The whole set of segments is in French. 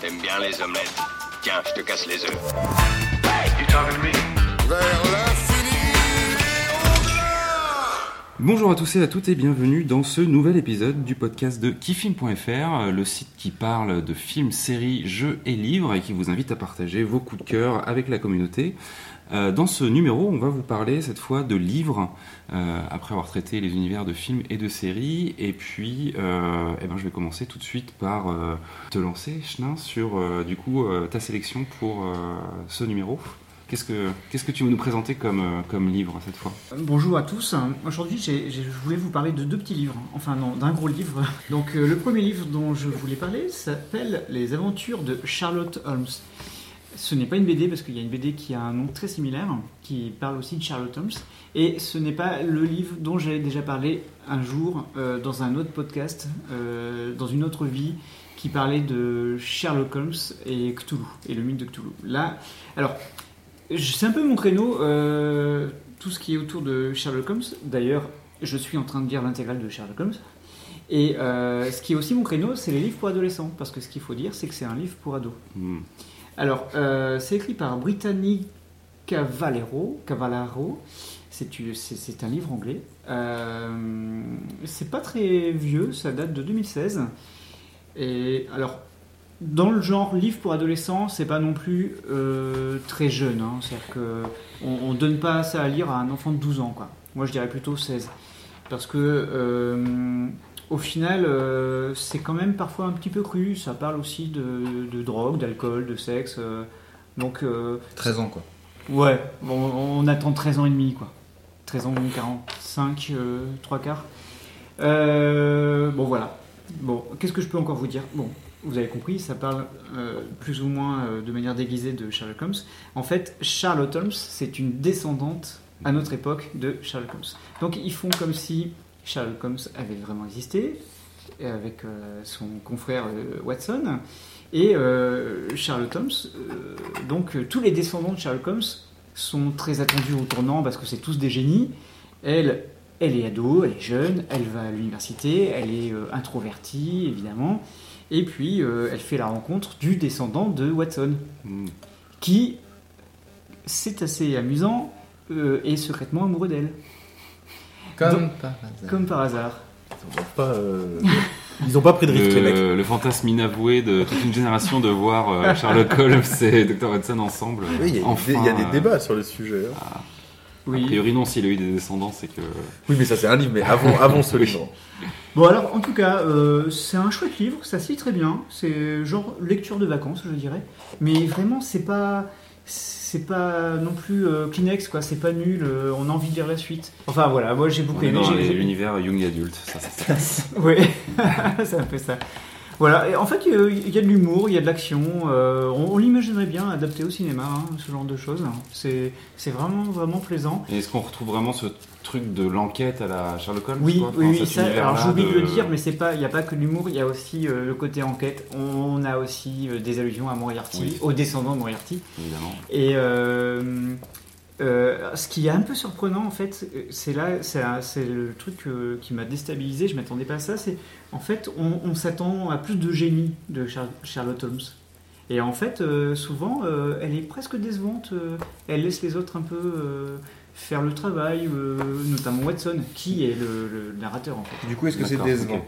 T'aimes bien les omelettes. Tiens, je te casse les œufs. Bonjour à tous et à toutes et bienvenue dans ce nouvel épisode du podcast de kifilm.fr, le site qui parle de films, séries, jeux et livres et qui vous invite à partager vos coups de cœur avec la communauté. Euh, dans ce numéro, on va vous parler cette fois de livres, euh, après avoir traité les univers de films et de séries. Et puis, euh, eh ben, je vais commencer tout de suite par te lancer, Chenin, sur du coup ta sélection pour ce numéro. Qu'est-ce que, que tu veux nous présenter comme, comme livre cette fois? Bonjour à tous. Aujourd'hui, je voulais vous parler de deux petits livres. Enfin, non, d'un gros livre. Donc, le premier livre dont je voulais parler s'appelle Les aventures de Sherlock Holmes. Ce n'est pas une BD parce qu'il y a une BD qui a un nom très similaire, qui parle aussi de Sherlock Holmes. Et ce n'est pas le livre dont j'ai déjà parlé un jour euh, dans un autre podcast, euh, dans une autre vie, qui parlait de Sherlock Holmes et Cthulhu, et le mythe de Cthulhu. Là, alors, c'est un peu mon créneau, euh, tout ce qui est autour de Sherlock Holmes. D'ailleurs, je suis en train de lire l'intégrale de Sherlock Holmes. Et ce qui est aussi mon créneau, c'est les livres pour adolescents. Parce que ce qu'il faut dire, c'est que c'est un livre pour ados. Hmm. Alors, euh, c'est écrit par Brittany Cavallero. Cavallaro. C'est un livre anglais. Euh, c'est pas très vieux, ça date de 2016. Et alors, dans le genre livre pour adolescents, c'est pas non plus euh, très jeune. hein. C'est-à-dire que on, on donne pas ça à lire à un enfant de 12 ans. Moi, je dirais plutôt 16. Parce que, au final, euh, c'est quand même parfois un petit peu cru. Ça parle aussi de, de drogue, d'alcool, de sexe. euh, donc, euh, 13 ans quoi. ouais, bon, on attend 13 ans et demi, quoi. 13 ans, 45, euh, 3 quarts. Euh, bon, voilà. Bon, qu'est-ce que je peux encore vous dire? Bon, vous avez compris, ça parle euh, plus ou moins euh, de manière déguisée de Sherlock Holmes. En fait, Charlotte Holmes, c'est une descendante à notre époque de Sherlock Holmes. Donc, ils font comme si Sherlock Holmes avait vraiment existé, avec euh, son confrère euh, Watson. Et euh, Sherlock Holmes, donc tous les descendants de Sherlock Holmes sont très attendus au tournant parce que c'est tous des génies. Elle, elle est ado, elle est jeune, elle va à l'université, elle est introvertie évidemment. Et puis elle fait la rencontre du descendant de Watson, Hmm. qui, c'est assez amusant, est secrètement amoureux d'elle, Comme par hasard. comme par hasard. Ils ont pas, euh, ils ont pas pris de risque, les mecs. Le, le fantasme inavoué de toute une génération de voir euh, Sherlock Holmes et Dr. Watson ensemble. Oui, il y a, Enfin, des, il y a des euh, débats sur le sujet. hein. A Oui. priori, non, s'il a eu des descendants, c'est que. Oui, mais ça, c'est un livre, mais avant, avant ce livre. Bon alors en tout cas, euh, c'est un chouette livre, ça se lit très bien, c'est genre lecture de vacances je dirais, mais vraiment c'est pas c'est pas non plus euh, Kleenex quoi, c'est pas nul, euh, on a envie de lire la suite. Enfin voilà, moi j'ai On beaucoup est aimé. dans j'ai- l'univers young adulte. Ça, ça, ça. Oui, c'est un peu ça. Voilà, et en fait, il y a- de l'humour, il y a de l'action. euh, on on l'imaginerait bien adapté au cinéma, hein, ce genre de choses. C'est c'est vraiment, vraiment plaisant. Et est-ce qu'on retrouve vraiment ce truc de l'enquête à la Sherlock Holmes Oui, quoi oui, Enfin, oui, cet ça, alors j'ai oublié de... le dire, mais c'est pas, il n'y a pas que l'humour, il y a aussi euh, le côté enquête. On a aussi euh, des allusions à Moriarty, Oui. aux descendants de Moriarty. Évidemment. Et euh, ce qui est un peu surprenant, en fait, c'est là, c'est le truc euh, qui m'a déstabilisé. Je m'attendais pas à ça. C'est en fait, on, on s'attend à plus de génie de Char- Sherlock Holmes. Et en fait, euh, souvent, euh, elle est presque décevante. euh, elle laisse les autres un peu euh, faire le travail, euh, notamment Watson, qui est le, le narrateur en fait. Du coup, est-ce que c'est décevant ok.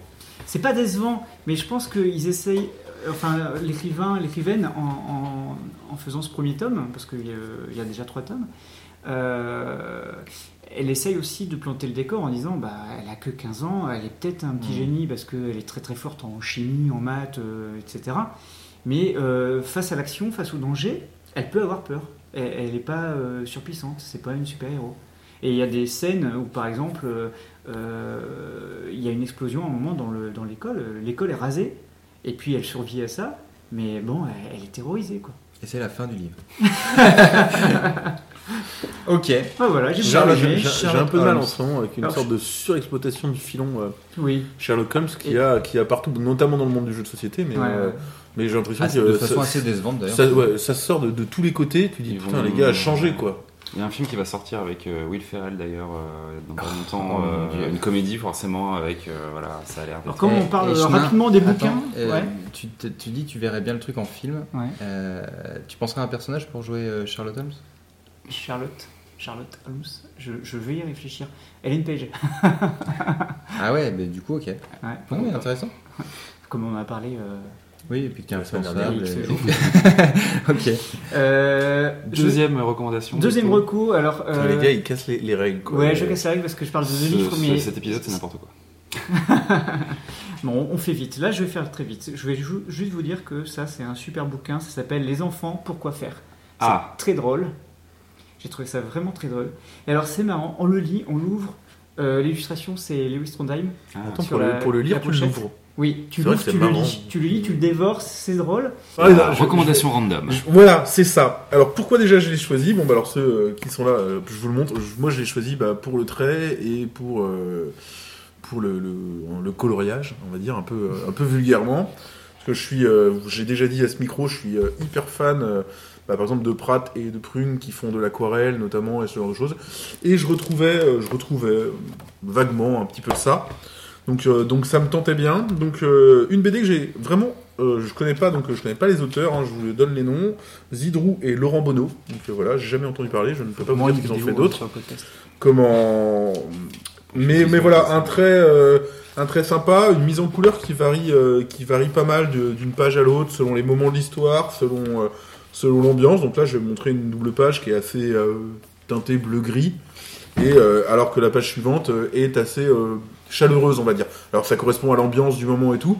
C'est pas décevant, mais je pense qu'ils essayent, enfin l'écrivain, l'écrivaine, en, en- en faisant ce premier tome, parce qu'il y, a- déjà trois tomes, euh, elle essaye aussi de planter le décor en disant, bah, elle a que 15 ans, elle est peut-être un petit génie parce qu'elle est très très forte en chimie, en maths, euh, etc. Mais euh, face à l'action, face au danger, elle peut avoir peur. Elle n'est pas surpuissante, c'est pas une super-héros. Et il y a des scènes où, par exemple, il y a une explosion à un moment dans le- dans l'école. L'école est rasée, et puis elle survit à ça, mais bon, elle, elle est terrorisée, quoi. Et c'est la fin du livre. ok. Ah, voilà, j'ai un Sherlock peu de mal Holmes. en ce moment avec une Alors, sorte de surexploitation du filon euh, Oui. Sherlock Holmes qui Et- a, qui a partout, notamment dans le monde du jeu de société, mais, Ouais, euh, ouais. mais j'ai l'impression Ah, que c'est de euh, façon ça, assez décevante d'ailleurs. ça, ouais, ça sort de, de tous les côtés. Tu dis, Ils putain, vont- les gars, changez quoi. Il y a un film qui va sortir avec euh, Will Ferrell d'ailleurs euh, dans pas Oh, longtemps, mon euh, une comédie forcément avec euh, voilà ça a l'air. Alors, d'être- comme on parle et euh, chemin- rapidement des Attends, bouquins, euh, ouais. tu, te- tu dis tu verrais bien le truc en film. Ouais. Euh, tu penserais à un personnage pour jouer euh, Sherlock Holmes? Charlotte, Charlotte Holmes, je, je vais y réfléchir. Ellen Page, Ah ouais, mais du coup, ok. ouais. Non, mais intéressant. comme on en a parlé. Oui, et puis que tu es La semaine influençable. et- ok. euh, je- Deuxième recommandation. Deuxième recours, alors. euh, Les gars, ils cassent les, les règles. Quoi. Ouais, je casse la règle parce que je parle de Ce- The Livre, ce- mais. cet épisode c'est n'importe quoi. Bon, on fait vite. Là, je vais faire très vite. Je vais ju- juste vous dire que ça, c'est un super bouquin. Ça s'appelle Les enfants, pourquoi faire? C'est Ah. très drôle. J'ai trouvé ça vraiment très drôle. Et alors, c'est marrant. On le lit, on l'ouvre. Euh, L'illustration, c'est Lewis Trondheim. Ah. Attends, pour, la- le, pour le lire, tu l'ouvres. Oui, tu vrai le lis. Tu le lis, tu le dévores, c'est drôle. Ah, je- recommandation random. je- Voilà, c'est ça. Alors pourquoi déjà je l'ai choisi? Bon, bah alors ceux euh, qui sont là, euh, je vous le montre. Je- moi, je l'ai choisi bah, pour le trait et pour euh, pour le, le, le coloriage, on va dire un peu un peu vulgairement. Parce que je suis, euh, j'ai déjà dit à ce micro, je suis euh, hyper fan. Bah, par exemple de Pratt et de Prune qui font de l'aquarelle notamment et ce genre de choses. Et je retrouvais, euh, je retrouvais euh, vaguement un petit peu ça. Donc, euh, donc ça me tentait bien. Donc euh, une BD que j'ai vraiment, euh, je connais pas, donc je connais pas les auteurs. hein, je vous donne les noms. Zidrou et Laurent Bonneau. Donc voilà, j'ai jamais entendu parler. Je ne peux pas vous dire qu'ils ont fait d'autres. Comment Mais mais voilà, un trait, un trait sympa, une mise en couleur qui varie, qui varie pas mal d'une page à l'autre selon les moments de l'histoire, selon selon l'ambiance. Donc là, je vais vous montrer une double page qui est assez euh, teintée bleu-gris, et euh, alors que la page suivante euh, est assez chaleureuse, on va dire. Alors ça correspond à l'ambiance du moment et tout,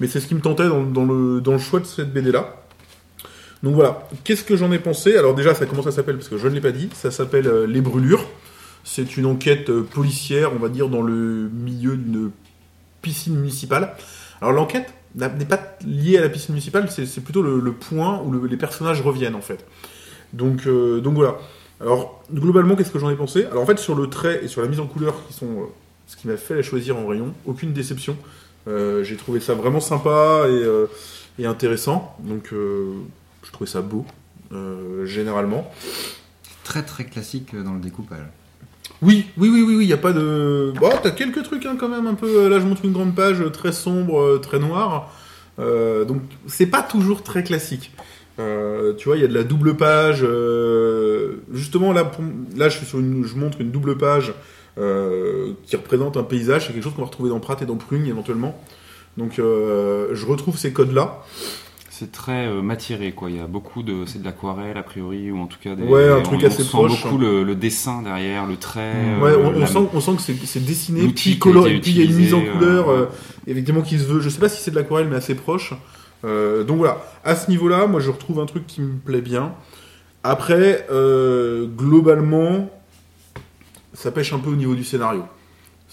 mais c'est ce qui me tentait dans, le choix de cette BD là. Donc voilà, qu'est-ce que j'en ai pensé? Alors déjà, ça comment ça s'appelle? Parce que je ne l'ai pas dit. Ça s'appelle Les Brûlures. C'est une enquête policière, on va dire, dans le milieu d'une piscine municipale. Alors l'enquête n'est pas liée à la piscine municipale, c'est plutôt le, point où le- les personnages reviennent en fait. Donc, euh, donc voilà. Alors globalement, qu'est-ce que j'en ai pensé? Alors en fait, sur le trait et sur la mise en couleur, qui sont euh, ce qui m'a fait la choisir en rayon, aucune déception. Euh, J'ai trouvé ça vraiment sympa et, et intéressant. Donc je trouvais ça beau, généralement. Très très classique dans le découpage. Oui, oui, oui, oui, oui, il n'y a pas de. Bon, t'as quelques trucs hein, quand même, un peu. Là, je montre une grande page euh, très sombre, euh, très noire. Euh, donc, c'est pas toujours très classique. Euh, tu vois, il y a de la double page. euh, Justement, là, là, je sur une, je montre une double page euh, qui représente un paysage. C'est quelque chose qu'on va retrouver dans Pratt et dans Prugne éventuellement. Donc, euh, je retrouve ces codes-là. C'est très euh, matiéré, quoi. Il y a beaucoup de. C'est de l'aquarelle, a priori, ou en tout cas des. Ouais, un on- truc on assez sent proche. beaucoup le, le dessin derrière, le trait. Ouais, euh, on, on sent, on sent que c'est- dessiné, puis, coloré, il y a une mise en couleur, euh, euh, effectivement, qui se veut. Je sais pas si c'est de l'aquarelle, mais assez proche. Donc voilà, à ce niveau-là, moi je retrouve un truc qui me plaît bien. Après, globalement, ça pêche un peu au niveau du scénario.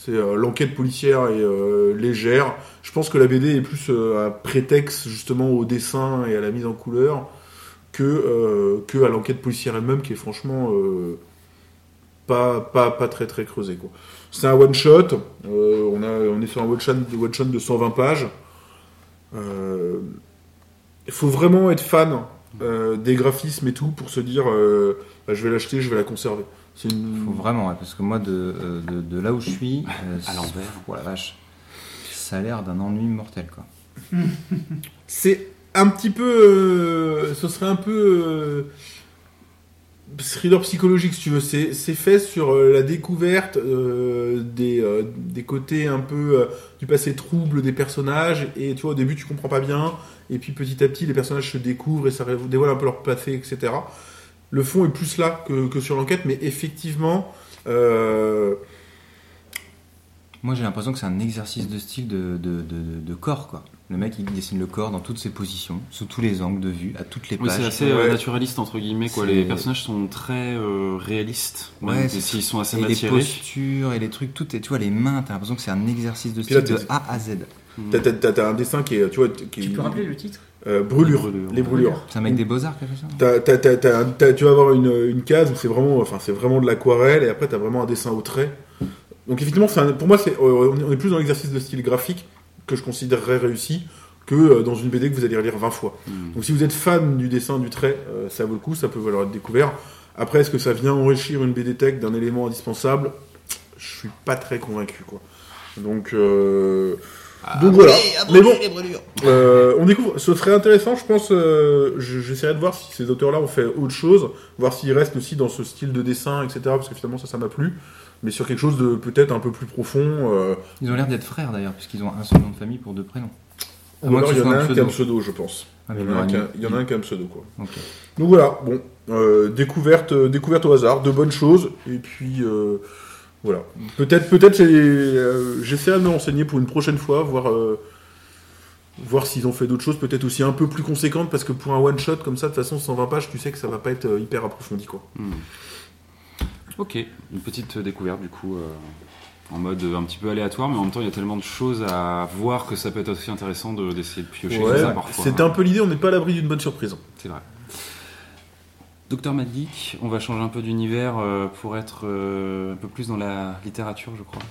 Euh, l'enquête policière est euh, légère. Je pense que la BD est plus euh, un prétexte justement au dessin et à la mise en couleur que, que à l'enquête policière elle-même, qui est franchement pas, pas, pas très très creusée. C'est un one shot. on, on est sur un one shot, de 120 pages. Il faut vraiment être fan des graphismes et tout pour se dire bah, je vais l'acheter, je vais la conserver. C'est une... Faut vraiment, ouais, parce que moi, de, euh, de, de là où je suis, euh, À l'envers. Oh la vache, ça a l'air d'un ennui mortel, quoi. C'est un petit peu. euh, ce serait un peu. euh, thriller psychologique, si tu veux. C'est fait sur euh, la découverte euh, des, euh, des côtés un peu euh, du passé trouble des personnages. Et tu vois, au début, tu comprends pas bien. Et puis petit à petit, les personnages se découvrent et ça dévoile un peu leur passé, etc. Le fond est plus là que, que sur l'enquête, mais effectivement. euh, Moi, j'ai l'impression que c'est un exercice de style de, de, de, de corps, quoi. Le mec, il dessine le corps dans toutes ses positions, sous tous les angles de vue, à toutes les Oui, pages. c'est assez euh, Ouais. naturaliste entre guillemets quoi. Les personnages sont très euh, réalistes. Ouais, s'ils sont assez et les postures et les trucs, tout est, tu vois, les mains, t'as l'impression que c'est un exercice de là, style de A à Z. T'as- T'as t'as- t'as un dessin qui est. Tu, vois, qui Tu peux rappeler le titre? Euh, brûlure, Les brûlures. Les brûlures. C'est un mec des beaux-arts un- t'as- tu vas avoir une, une case où c'est vraiment, enfin, c'est vraiment de l'aquarelle et après t'as vraiment un dessin au trait. Donc effectivement, un- pour moi, c'est, euh, on est- on est plus dans l'exercice de style graphique que je considérerais réussi que euh, dans une BD que vous allez relire 20 fois. Mm. Donc si vous êtes fan du dessin, du trait, euh, ça vaut le coup, ça peut valoir être découvert. Après, est-ce que ça vient enrichir une BD Tech d'un élément indispensable? Je suis pas très convaincu, quoi. Donc, euh, donc voilà. Mais bon, euh, on découvre. Ce serait intéressant, je pense. euh, je- J'essaierai de voir si ces auteurs-là ont fait autre chose, voir s'ils restent aussi dans ce style de dessin, etc. Parce que finalement, ça, ça m'a plu. Mais sur quelque chose de peut-être un peu plus profond. euh, Ils ont l'air d'être frères d'ailleurs, puisqu'ils ont un seul nom de famille pour deux prénoms. Ou alors que il y en a un qui a un pseudo. je pense. Ah, Il y en a un qui a- il y en a un qui a un pseudo, quoi. Donc voilà, bon, euh, découverte, découverte au hasard, de bonnes choses, et puis euh, voilà. Peut-être, peut-être, euh, j'essaierai de me renseigner pour une prochaine fois, voir, euh, voir s'ils ont fait d'autres choses, peut-être aussi un peu plus conséquentes, parce que pour un one shot comme ça, de toute façon, 120 pages, tu sais que ça va pas être euh, hyper approfondi, quoi. Hmm. Ok, une petite découverte du coup, euh, en mode un petit peu aléatoire, mais en même temps il y a tellement de choses à voir que ça peut être aussi intéressant de- d'essayer de piocher Ouais, ça parfois. C'était un peu l'idée, on n'est pas à l'abri d'une bonne surprise. C'est vrai. Docteur Madlik, on va changer un peu d'univers euh, pour être euh, un peu plus dans la littérature, je crois.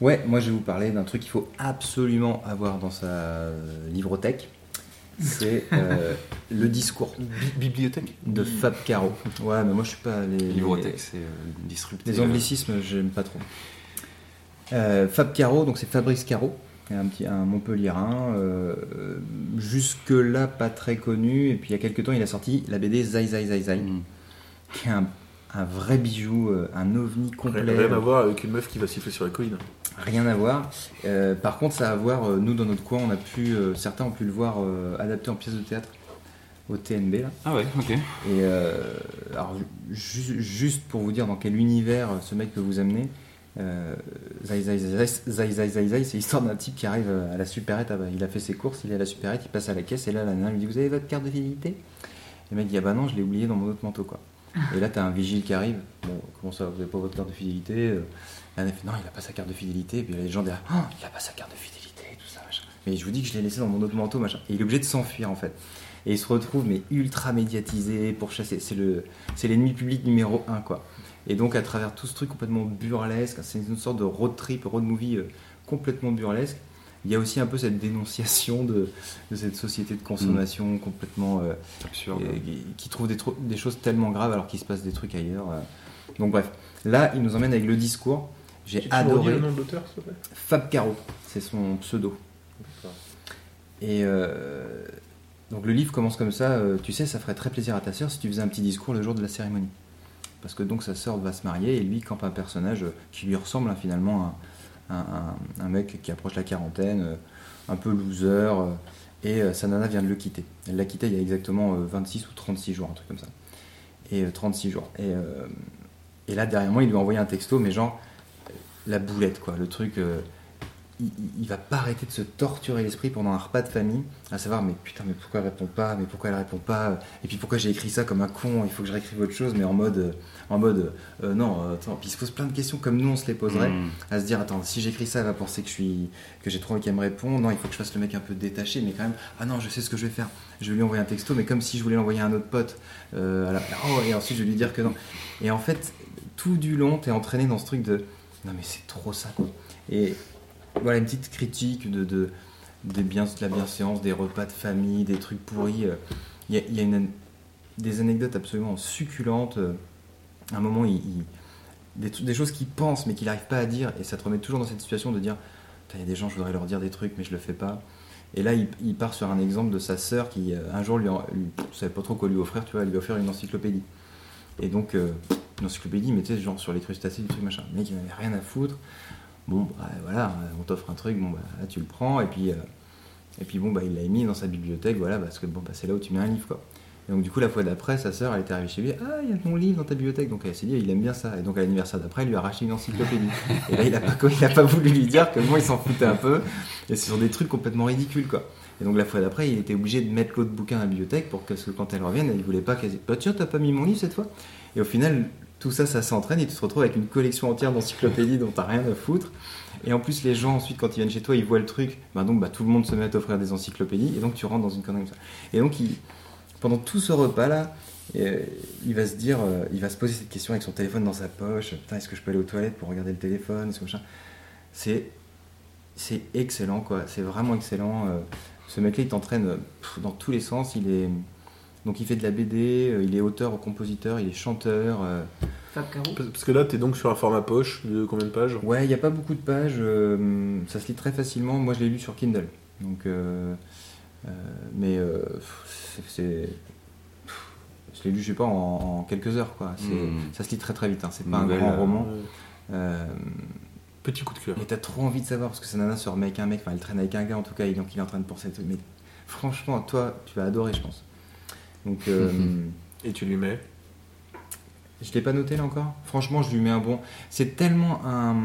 Ouais, moi je vais vous parler d'un truc qu'il faut absolument avoir dans sa livrothèque. C'est euh, le discours bibliothèque? De Fab Caro. Ouais, mais moi je suis pas les. Livrothèque, c'est euh. Les anglicismes, j'aime pas trop. Euh, Fab Caro, donc c'est Fabrice Caro, un petit un Montpellierin, euh, euh, jusque là pas très connu. Et puis il y a quelques temps, il a sorti la BD Zai Zai Zai Zai, Hmm. qui est un, un vrai bijou, euh, un ovni complet. Rien à voir avec une meuf qui va siffler sur la colline. Rien à voir. Euh, par contre, ça a à voir, nous dans notre coin, on a pu, euh, certains ont pu le voir adapté en pièce de théâtre au TNB. Là. Ah ouais, ok. Et alors, ju- juste pour vous dire dans quel univers ce mec peut vous amener, euh, Zai Zai Zai c'est l'histoire d'un type qui arrive euh, à la supérette. ah bah, il a fait ses courses, il est à la supérette, il passe à la caisse et là, la nana lui dit Vous avez votre carte de fidélité? Le mec dit Ah bah non, je l'ai oublié dans mon autre manteau quoi. Et là, t'as un vigile qui arrive. Bon, comment ça, vous avez pas votre carte de fidélité? Euh, La nana fait Non, il a pas sa carte de fidélité. Et puis les gens derrière Oh, il a pas sa carte de fidélité tout ça, machin. Mais je vous dis que je l'ai laissé dans mon autre manteau, machin. Et il est obligé de s'enfuir en fait. Et il se retrouve mais ultra médiatisé pour chasser. C'est le, l'ennemi public numéro un quoi. Et donc à travers tout ce truc complètement burlesque, c'est une sorte de road trip, road movie euh, complètement burlesque. Il y a aussi un peu cette dénonciation de, de cette société de consommation complètement euh, Absurde. qui trouve des, choses tellement graves alors qu'il se passe des trucs ailleurs. euh. Donc bref, là il nous emmène avec le discours. J'ai adoré le nom de l'auteur, s'il te plaît? Fab Caro, c'est son pseudo. Et euh, donc le livre commence comme ça. euh, tu sais, ça ferait très plaisir à ta sœur si tu faisais un petit discours le jour de la cérémonie. Parce que donc sa sœur va se marier et lui campe un personnage qui lui ressemble hein, finalement à un, mec qui approche la quarantaine, euh, un peu loser. euh, et euh, sa nana vient de le quitter. Elle l'a quitté il y a exactement euh, 26 ou 36 jours, un truc comme ça. Et euh, 36 jours. Et, là, derrière moi, il lui a envoyé un texto, mais genre, la boulette, quoi. Le truc, il, va pas arrêter de se torturer l'esprit pendant un repas de famille, à savoir, mais putain, mais pourquoi elle répond pas, mais pourquoi elle répond pas, et puis pourquoi j'ai écrit ça comme un con, il faut que je réécrive autre chose, mais en mode, euh, en mode, euh, non, euh, attends, puis il se pose plein de questions comme nous on se les poserait, Hmm. à se dire, attends, si j'écris ça, elle va penser que je suis, que j'ai trop envie qu'elle me réponde, non, il faut que je fasse le mec un peu détaché, mais quand même, ah non, je sais ce que je vais faire, je vais lui envoyer un texto, mais comme si je voulais l'envoyer à un autre pote, euh, à la- oh, et ensuite je vais lui dire que non. Et en fait, tout du long, t'es entraîné dans ce truc de, non mais c'est trop ça, quoi. Et voilà une petite critique de, de, des biens, de la bienséance, des repas de famille, des trucs pourris. euh. Il y a, il y a des anecdotes absolument succulentes. euh. À un moment, il, des, choses qu'il pense mais qu'il n'arrive pas à dire, et ça te remet toujours dans cette situation de dire il y a des gens, je voudrais leur dire des trucs, mais je le fais pas. Et là, il, part sur un exemple de sa sœur qui, euh, un jour, lui, en- lui ne savait pas trop quoi lui offrir, tu vois, elle lui a offert une encyclopédie. Et donc, euh, une encyclopédie, mais tu sais, genre sur les crustacés, du truc machin. Le mec, il n'avait rien à foutre. Bon, bah, voilà, on t'offre un truc, bon, bah, là, tu le prends, et puis, euh, et puis bon, bah, il l'a mis dans sa bibliothèque, voilà, parce que bon, bah, c'est là où tu mets un livre, quoi. Et donc, du coup, la fois d'après, sa sœur, elle était arrivée chez lui, ah, il y a mon livre dans ta bibliothèque, donc elle s'est dit, il aime bien ça. Et donc, à l'anniversaire d'après, il lui a racheté une encyclopédie. et là, il a pas, il a pas voulu lui dire que moi, il s'en foutait un peu, et c'est sur des trucs complètement ridicules, quoi. Et donc, la fois d'après, il était obligé de mettre l'autre bouquin à la bibliothèque pour que, parce que quand elle revienne, il voulait pas qu'elle dise, bah, tiens, t'as pas mis mon livre cette fois Et au final, tout ça, ça s'entraîne et tu te retrouves avec une collection entière d'encyclopédies dont t'as rien à foutre. Et en plus, les gens, ensuite, quand ils viennent chez toi, ils voient le truc. Bah, donc, bah, tout le monde se met à t'offrir des encyclopédies. Et donc, tu rentres dans une connerie comme ça. Et donc, pendant tout ce repas-là, euh, il va se dire, euh, il va se poser cette question avec son téléphone dans sa poche. Putain, est-ce que je peux aller aux toilettes pour regarder le téléphone C'est, c'est excellent, quoi. C'est vraiment excellent. Euh, ce mec-là, il t'entraîne dans tous les sens. Il est, Donc il fait de la BD, euh, il est auteur, compositeur, il est chanteur. euh, Fab Caro Parce que là, t'es donc sur un format poche de combien de pages? Ouais, il n'y a pas beaucoup de pages, euh, ça se lit très facilement. Moi, je l'ai lu sur Kindle. Donc, euh, euh, mais euh, c'est-. Je l'ai lu, je sais pas, en, en quelques heures, quoi. C'est- Mm. Ça se lit très très vite, hein. c'est pas Nouvelle, un grand roman. Euh, Petit coup de cœur. et t'as trop envie de savoir, parce que sa nana se remet avec un mec, enfin, elle traîne avec un gars en tout cas, et donc il est en train de penser. Mais franchement, toi, tu vas adorer, je pense. Donc, euh, Et tu lui mets Je l'ai pas noté là encore? Franchement, je lui mets un bon. C'est tellement un.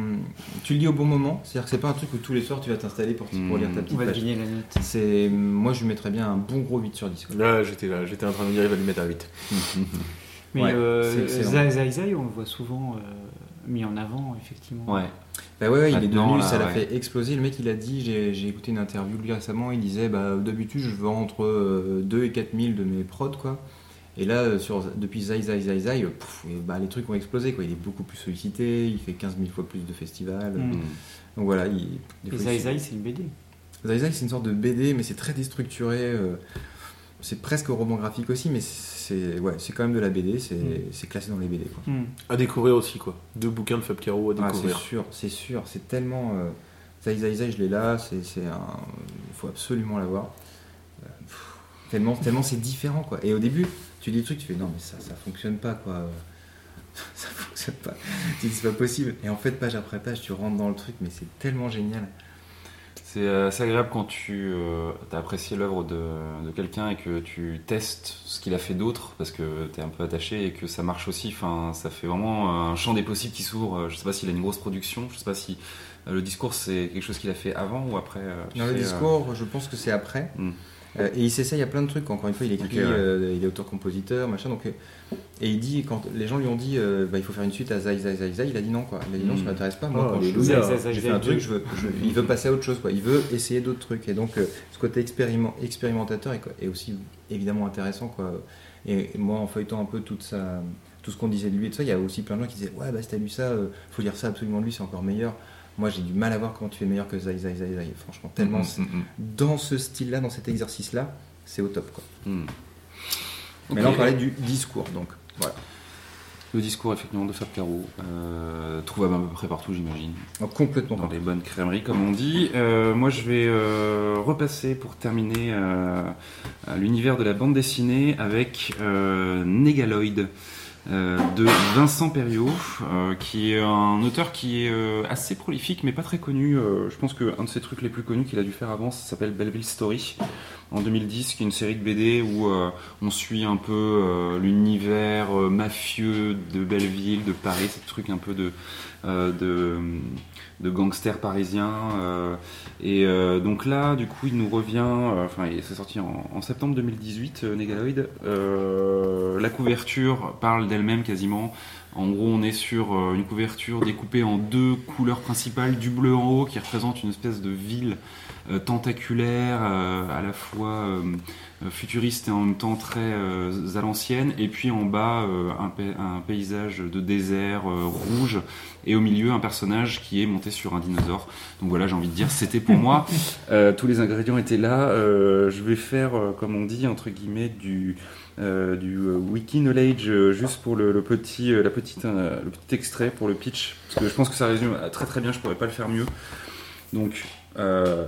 Tu le lis au bon moment. C'est-à-dire que c'est pas un truc où tous les soirs tu vas t'installer pour, pour lire ta On petite va page. deviner la note. C'est moi, je lui mettrais bien un bon gros 8 sur 10. quoi. Là, j'étais là, j'étais en train de me dire, il va lui mettre un 8. Mais Ouais, euh, c'est excellent. Zai Zai Zai, on le voit souvent euh, mis en avant, effectivement. Ouais. Bah ouais, ouais, il est devenu, là, ça l'a ouais. fait exploser. Le mec, il a dit, j'ai écouté une interview de lui récemment, il disait, bah d'habitude, je vends entre euh, 2 et 4 000 de mes prods, quoi. Et là, euh, sur, depuis Zai Zai Zai Zai, euh, et bah, les trucs ont explosé, quoi. Il est beaucoup plus sollicité, il fait 15 000 fois plus de festivals. Mm. Donc voilà, il, des Et fois, Zai il- Zai, c'est une BD. Zai Zai, c'est une sorte de BD, mais c'est très déstructuré. euh, c'est presque roman graphique aussi, mais c'est ouais, c'est quand même de la BD, c'est Mm. c'est classé dans les BD. Quoi. Hmm. À découvrir aussi, quoi. Deux bouquins de Fab Caro à Ah, c'est découvrir. sûr, c'est sûr, c'est tellement. Euh, Zai Zai Zai, je l'ai là, c'est c'est un. Il faut absolument l'avoir. Euh, tellement tellement c'est différent, quoi. Et au début, tu lis le truc, tu fais non, mais ça, ça fonctionne pas, quoi. ça fonctionne pas. Tu dis c'est pas possible. Et en fait, page après page, tu rentres dans le truc, mais c'est tellement génial. C'est euh, assez agréable quand tu as apprécié l'œuvre de, de quelqu'un et que tu testes ce qu'il a fait d'autre parce que tu es un peu attaché et que ça marche aussi. Enfin, ça fait vraiment un champ des possibles qui s'ouvre. Je sais pas s'il a une grosse production, je sais pas si euh, le discours c'est quelque chose qu'il a fait avant ou après. euh, Dans le sais, euh, discours, je pense que c'est après. Mm. Euh, et il s'essaye à plein de trucs. Encore une fois, il écrit, Ok, ouais. euh, il est auteur-compositeur, machin. Donc, euh, et il dit, quand les gens lui ont dit, euh, bah, il faut faire une suite à Zai Zai Zai Zai, il a dit non, quoi. Il a dit non, ça m'intéresse pas. Moi, Oh, quand je- Zai j'ai fait un truc, je veux, je- il veut passer à autre chose, quoi. Il veut essayer d'autres trucs. Et donc, euh, ce côté expériment, expérimentateur est, quoi, est aussi évidemment intéressant, quoi. Et, et moi, en feuilletant un peu toute sa, tout ce qu'on disait de lui et tout ça, il y a aussi plein de gens qui disaient, ouais, bah, si t'as lu ça, euh, faut lire ça absolument de lui, c'est encore meilleur. Moi, j'ai du mal à voir comment tu fais meilleur que Zai Zai Zai Zai. Franchement, tellement. Mm, mm, Dans ce style-là, dans cet exercice-là, c'est au top, quoi. mm, mm. Mais là, on parlait du discours, donc voilà. Le discours effectivement de Fab Caro, euh, trouvable à peu près partout j'imagine. Donc, complètement dans les bonnes crèmeries comme on dit. Euh, moi je vais euh, repasser pour terminer euh, l'univers de la bande dessinée avec euh, Négaloid euh, de Vincent Perriot, euh, qui est un auteur qui est euh, assez prolifique mais pas très connu. Euh, je pense qu'un de ses trucs les plus connus qu'il a dû faire avant, ça s'appelle Belleville Story en 2010, qui est une série de BD où euh, on suit un peu euh, l'univers euh, mafieux de Belleville, de Paris, ce truc un peu euh, de, de gangsters parisiens. euh, et euh, donc là, du coup, il nous revient, euh, enfin, il- c'est sorti en, septembre 2018, euh, Négaloid. Euh, la couverture parle d'elle-même quasiment. En gros, on est sur euh, une couverture découpée en deux couleurs principales, du bleu en haut qui représente une espèce de ville euh, tentaculaire, euh, à la fois euh, futuriste et en même temps très à l'ancienne, et puis en bas un, pa- un paysage de désert rouge, et au milieu un personnage qui est monté sur un dinosaure. Donc voilà, j'ai envie de dire, c'était pour moi. Tous les ingrédients étaient là. Je vais faire, comme on dit, entre guillemets, du, euh, du euh, wiki knowledge euh, juste pour le, le petit, la petite, le petit extrait pour le pitch, parce que je pense que ça résume très très bien. Je pourrais pas le faire mieux. Donc, euh,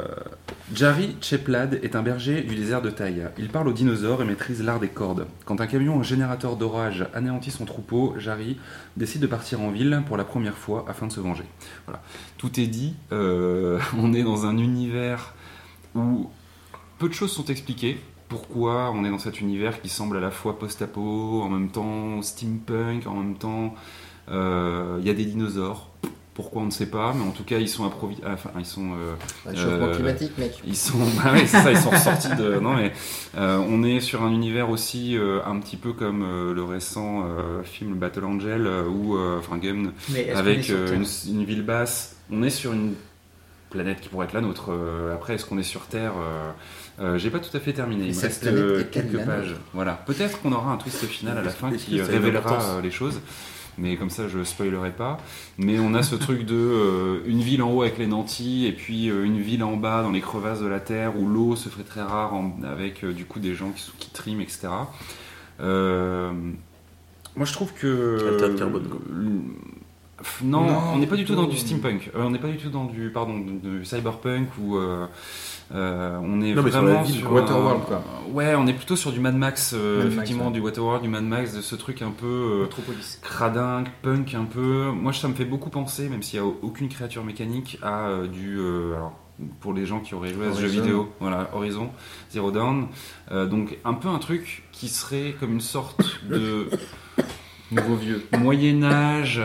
Jari Cheplad est un berger du désert de Taïa. Il parle aux dinosaures et maîtrise l'art des cordes. Quand un camion en générateur d'orage anéantit son troupeau, Jari décide de partir en ville pour la première fois afin de se venger. Voilà. Tout est dit. On est dans un univers où peu de choses sont expliquées. Pourquoi on est dans cet univers qui semble à la fois post-apo, en même temps steampunk, en même temps euh, il y a des dinosaures. Pourquoi on ne sait pas, mais en tout cas ils sont approvi- enfin ils sont euh, Réchauffement Euh, climatique, mec. ils sont, bah ouais, ça, ils sont ressortis de. Non mais euh, on est sur un univers aussi un petit peu comme le récent film Battle Angel ou enfin Game avec une, une ville basse. On est sur une planète qui pourrait être la nôtre. Après, est-ce qu'on est sur Terre Euh, J'ai pas tout à fait terminé. Il me reste euh, quelques pages. Voilà. Peut-être qu'on aura un twist final à la fin qui révélera euh, les choses. mais comme ça je spoilerai pas. Mais on a ce truc de euh, une ville en haut avec les nantis et puis euh, une ville en bas dans les crevasses de la terre où l'eau se fait très rare en- avec euh, du coup des gens qui, qui triment, etc. Euh, moi je trouve que. Carbone, Non, Non, on n'est pas du tout dans du steampunk. Euh, on n'est pas du tout dans du pardon du, du cyberpunk ou euh, on est Non, mais sur vraiment la ville, sur Waterworld, un- quoi. Ouais, on est plutôt sur du Mad Max, euh, Mad Max, effectivement, ouais. du Waterworld, du Mad Max, de ce truc un peu euh, cradingue, punk un peu. Moi, ça me fait beaucoup penser, même s'il n'y a aucune créature mécanique, à euh, du. euh, alors, pour les gens qui auraient joué à ce jeu vidéo, voilà, Horizon, Zero Dawn. Euh, donc, un peu un truc qui serait comme une sorte de Nouveau vieux. Moyen-Âge,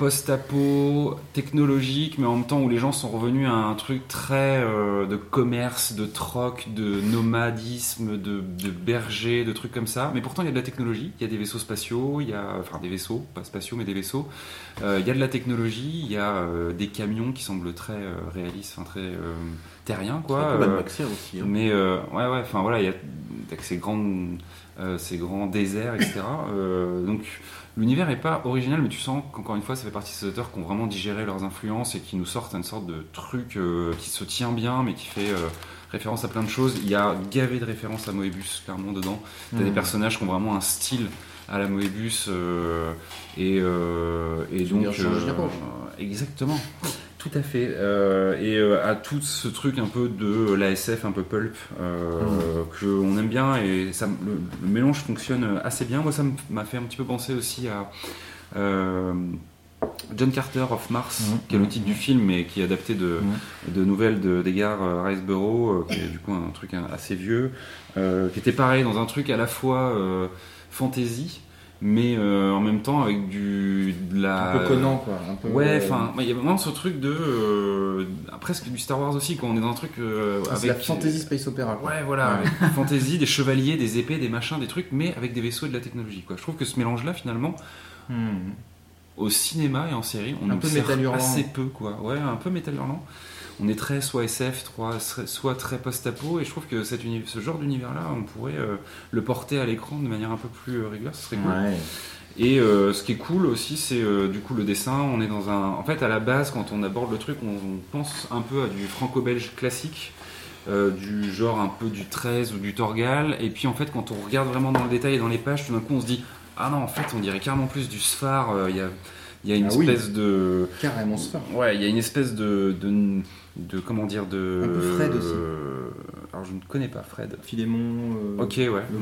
post-apo, technologique, mais en même temps où les gens sont revenus à un truc très euh, de commerce, de troc, de nomadisme, de, de berger, de trucs comme ça. Mais pourtant, il y a de la technologie, il y a des vaisseaux spatiaux, il y a, enfin des vaisseaux, pas spatiaux, mais des vaisseaux. Euh, il y a de la technologie, il y a euh, des camions qui semblent très réalistes, enfin très terriens, quoi. aussi. hein. mais ouais, ouais, enfin voilà, il y a avec ces grandes, ces grands déserts, etc. Donc l'univers est pas original, mais tu sens qu'encore une fois, ça fait partie de ces auteurs qui ont vraiment digéré leurs influences et qui nous sortent une sorte de truc euh, qui se tient bien, mais qui fait euh, référence à plein de choses. Il y a gavé de références à Moebius clairement dedans. T'as des Mhm. personnages qui ont vraiment un style à la Moebius euh, et, et donc exactement. Tout à fait. Euh, et euh, à tout ce truc un peu de l'ASF, un peu pulp, euh, que on aime bien et ça, le, le mélange fonctionne assez bien. Moi, ça m'a fait un petit peu penser aussi à John Carter of Mars, Mhm. qui est le titre du film, mais qui est adapté de, de nouvelles de- d'Edgar euh, Riceborough, qui est du coup un truc assez vieux, qui était pareil dans un truc à la fois fantasy, mais euh, en même temps avec du de la Un peu Conan, quoi. Un peu, Ouais, euh, enfin, il y a vraiment ce truc de euh, presque du Star Wars aussi, quand on est dans un truc euh, C'est avec la fantasy space opera. quoi. Ouais, voilà, Ouais. avec fantasy, des chevaliers, des épées, des machins, des trucs, mais avec des vaisseaux et de la technologie. Quoi. Je trouve que ce mélange-là, finalement, Hmm. au cinéma et en série, on Un nous peu assez peu, quoi. Ouais, un peu métal hurlant. On est très soit SF, soit, très post-apo, et je trouve que cet ce genre d'univers-là, on pourrait euh, le porter à l'écran de manière un peu plus euh, régulière, ce serait cool. Ouais. Et euh, ce qui est cool aussi, c'est euh, du coup le dessin. On est dans un. En fait, à la base, quand on aborde le truc, on, on pense un peu à du franco-belge classique, euh, du genre un peu du 13 ou du Torgal. Et puis en fait, quand on regarde vraiment dans le détail et dans les pages, tout d'un coup, on se dit Ah non, en fait, on dirait carrément plus du Sfar. euh, Il y, a, il y a une Ah oui. espèce de. Carrément se faire. Ouais, il y a une espèce de. de, de- comment dire de Un peu Fred aussi. euh, alors je ne connais pas Fred. Philémon, euh, Ok, ouais. le.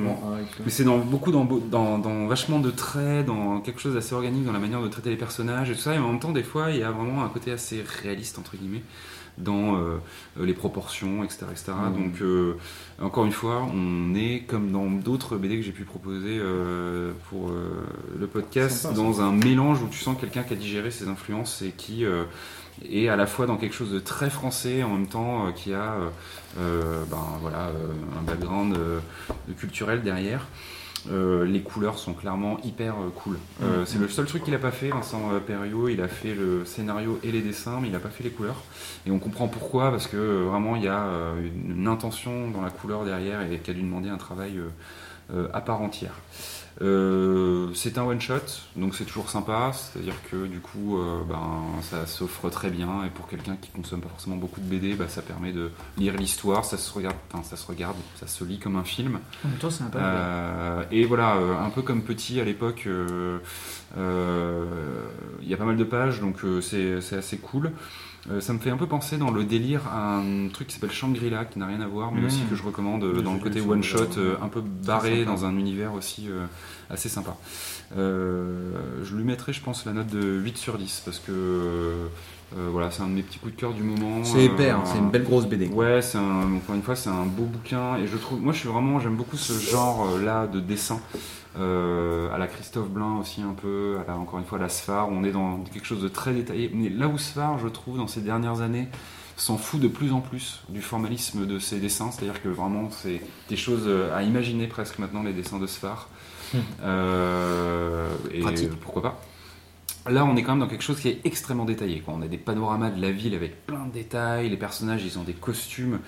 Mais c'est dans beaucoup dans, dans, dans vachement de traits, dans quelque chose d'assez organique dans la manière de traiter les personnages et tout ça. Et en même temps, des fois, il y a vraiment un côté assez réaliste entre guillemets dans euh, les proportions, etc., etc. Mhm. Donc, euh, encore une fois, on est comme dans d'autres BD que j'ai pu proposer pour le podcast, dans un mélange où tu sens quelqu'un qui a digéré ses influences et qui euh, est à la fois dans quelque chose de très français, en même temps euh, qui a euh, ben, voilà, un background culturel derrière. Euh, les couleurs sont clairement hyper euh, cool. Euh, Mhm. C'est le seul truc qu'il a pas fait, Vincent Perriot. Il a fait le scénario et les dessins, mais il a pas fait les couleurs. Et on comprend pourquoi, parce que vraiment il y a une, une intention dans la couleur derrière et qui a dû demander un travail à part entière. Euh, c'est un one shot, donc c'est toujours sympa. C'est-à-dire que du coup, euh, ben, ça s'offre très bien. Et pour quelqu'un qui consomme pas forcément beaucoup de BD, bah, ça permet de lire l'histoire. Ça se regarde, enfin, ça se regarde, ça se lit comme un film. En même temps, c'est peu. Euh, et voilà, un peu comme petit à l'époque, il y a pas mal de pages, donc c'est assez cool. Euh, ça me fait un peu penser dans le délire à un truc qui s'appelle Shangri-La, qui n'a rien à voir, mais Mmh. aussi que je recommande euh, dans le côté vu one Shangri-La, shot, euh, un peu barré dans un univers aussi assez sympa. Je lui mettrai, je pense, la note de 8 sur 10 parce que euh, euh, voilà, c'est un de mes petits coups de cœur du moment. C'est épais, Euh, hein, c'est une belle grosse BD. Ouais, c'est un, encore une fois, c'est un beau bouquin et je trouve, moi, je suis vraiment, j'aime beaucoup ce genre-là de dessin. Euh, à la Christophe Blain aussi un peu, à la, encore une fois à la Sfar, on est dans quelque chose de très détaillé. Mais là où Sfar, je trouve, dans ces dernières années, s'en fout de plus en plus du formalisme de ses dessins, c'est-à-dire que vraiment c'est des choses euh, à imaginer presque maintenant les dessins de Sfar. Euh, et Pratique. pourquoi pas Là, on est quand même dans quelque chose qui est extrêmement détaillé. Quoi. On a des panoramas de la ville avec plein de détails. Les personnages, ils ont des costumes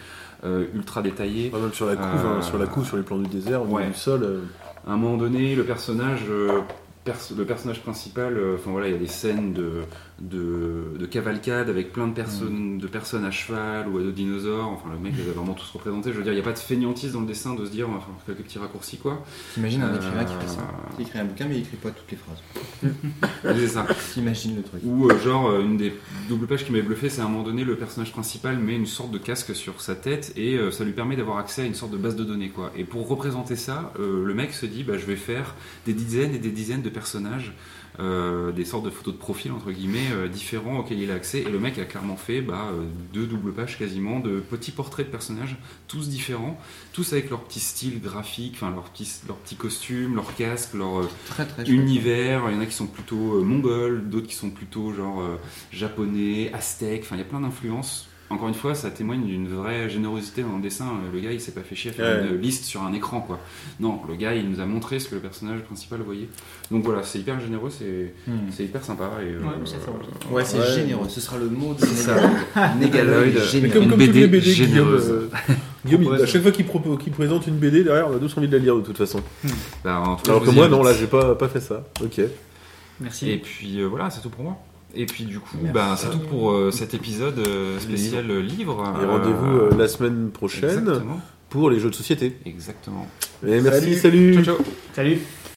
euh, ultra détaillés. Même sur la couve, Euh, hein, sur la couve, sur les plans du désert, au niveau ouais. du sol. euh, À un moment donné, le personnage euh, perso- le personnage principal, euh, enfin voilà, il y a des scènes de, de, de cavalcade avec plein de personnes, de personnes à cheval ou à de dinosaures. Enfin, le mec les a vraiment tous représentés. Je veux dire, il n'y a pas de feignantise dans le dessin de se dire, on va faire quelques petits raccourcis quoi. T'imagines un Euh, écrivain qui fait ça Il écrit un bouquin, mais il écrit pas toutes les phrases. C'est ça. T'imagines le truc. Ou euh, genre euh, une des doubles pages qui m'avait bluffé, c'est à un moment donné le personnage principal met une sorte de casque sur sa tête et euh, ça lui permet d'avoir accès à une sorte de base de données quoi. Et pour représenter ça, euh, le mec se dit bah je vais faire des dizaines et des dizaines de personnages, euh, des sortes de photos de profil entre guillemets euh, différents auxquels il a accès. Et le mec a clairement fait bah, euh, deux doubles pages quasiment de petits portraits de personnages, tous différents, tous avec leur petit style graphique, enfin leur petit leur petit costume, leur casque, leur Très très chouette. univers. Il y en a qui sont plutôt mongols, d'autres qui sont plutôt genre japonais, aztèques. Enfin, il y a plein d'influences. Encore une fois, ça témoigne d'une vraie générosité dans le dessin. Euh, Le gars, il s'est pas fait chier à faire Ouais. une liste sur un écran, quoi. Non, le gars, il nous a montré ce que le personnage principal voyait. Donc voilà, c'est hyper généreux, c'est Hmm. hyper sympa. Et, euh, Ouais, mais ça fait envie. Ouais, c'est Ouais. généreux. Ce sera le mot de C'est ça. Négaloid. Généreux. comme, Une comme BD toutes les BD, Guillaume, généreuse. euh, Guillaume, à chaque fois qu'il qu'il présente une BD, derrière, on a tous envie de la lire de toute façon. bah, en tout cas, Alors que moi, non, là, j'ai pas, pas fait ça. Ok. Merci. Et puis euh, voilà, c'est tout pour moi. Et puis du coup, Merci. bah, c'est tout pour euh, cet épisode euh, spécial livre. Et rendez-vous euh, la semaine prochaine Exactement. pour les jeux de société. Exactement. Et merci, Salut. salut. Ciao, ciao. Salut.